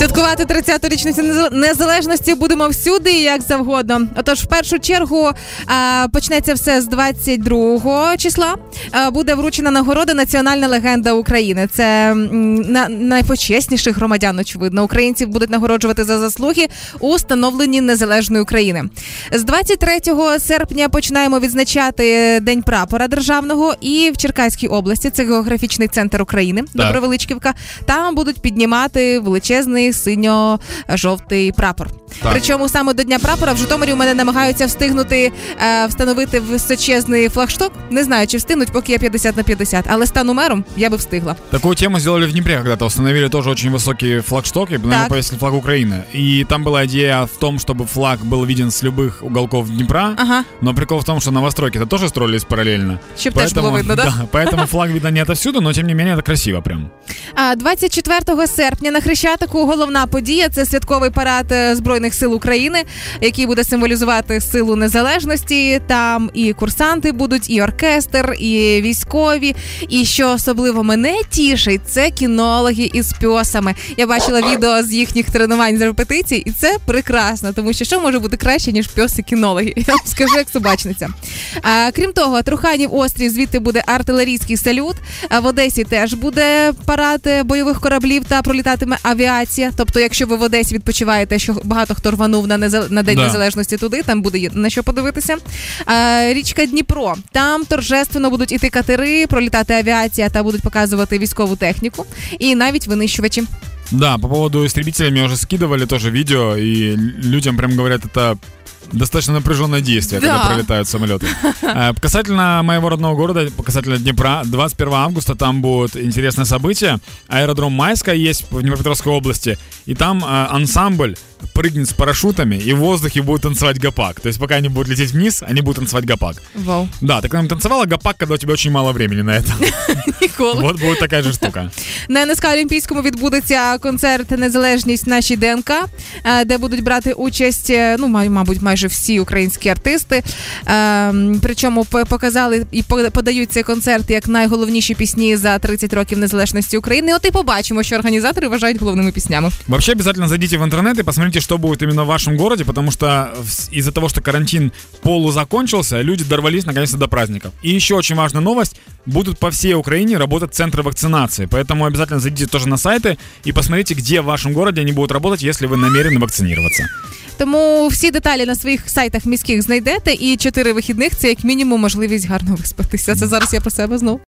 Святкувати 30-ту річницю незале- незалежності будемо всюди, і як завгодно. Отож, в першу чергу почнеться все з 22 числа. Буде вручена нагорода Національна легенда України. Це на, найпочесніших громадян, очевидно. Українців будуть нагороджувати за заслуги у становленні незалежної України. З 23 серпня починаємо відзначати День прапора державного і в Черкаській області. Це географічний центр України. Добровеличківка. Там будуть піднімати величезний синьо-жовтий прапор. Так. Причому саме до Дня прапора в Житомирі у мене намагаються встигнути е, встановити височезний флагшток. Не знаю, чи встигнуть, поки я 50 на 50, але стану мером я би встигла. Такую тему сделали в Днепре когда-то. Установили тоже очень высокие флагштоки, на него Так. повесили флаг Украины. И там была идея в том, чтобы флаг был виден с любых уголков Днепра. Ага, Но прикол в том, что новостройки-то тоже строились параллельно. щоб теж було видно, да? Поэтому флаг видно не отовсюду, но тем не менее это красиво прям. А 24 серпня на Хрещатику головна подія це святковий парад е, Збройних сил України, який буде символізувати силу незалежності. Там і курсанти будуть, і оркестр, і військові. І що особливо мене тішить, це кінологи із пьосами. Я бачила відео з їхніх тренувань з репетицій, і це прекрасно, тому що що може бути краще ніж пьоси кінологи? Я вам скажу як собачниця. А, крім того, Труханів острів звідти буде артилерійський салют. В Одесі теж буде парад е, бойових кораблів та пролітатиме авіація. Тобто, якщо ви в Одесі відпочиваєте, що багато хто рванув на незал- на день Да. незалежності туди, там буде на що подивитися. А, річка Дніпро. Там торжественно будуть іти катери, пролітати авіація та будуть показувати військову техніку і навіть винищувачі. Да, по поводу истребителей мне уже скидывали тоже видео, и людям прям говорят, это достаточно напряженное действие, Да. когда пролетают самолеты. Э, Касательно моего родного города, касательно Днепра, 21 августа там будет интересное событие. Аэродром Майская есть в Днепропетровской области, и там э, ансамбль прыгнет с парашютами и в воздухе будет танцевать гопак. То есть пока они будут лететь вниз, они будут танцевать гопак. Вау, Да, ты к нам танцевала гопак, когда у тебя очень мало времени на это. ніколи. Вот будет такая же штука. На НСК Олімпійському відбудеться концерт Незалежність нашій ДНК, е, де будуть брати участь, е, ну май- мабуть, майже всі українські артисти. Е, Причому показали і по- подають цей концерт як найголовніші пісні за 30 років незалежності України. От і побачимо, що організатори вважають головними піснями. Вообще обязательно зайдите в интернет и посмотрите, что будет именно в вашем городе, потому в- из-за того, что карантин полу закончился, люди дорвались наконец-то до праздников. И еще очень важная новость, будут по всей Украине работать центры вакцинации, поэтому обязательно зайдите тоже на сайты и посмотрите, где в вашем городе они будут работать, если вы намерены вакцинироваться. Тому всі деталі на своїх сайтах міських знайдете, і чотири вихідних це як мінімум можливість гарно виспатися. Це зараз я про себе знов.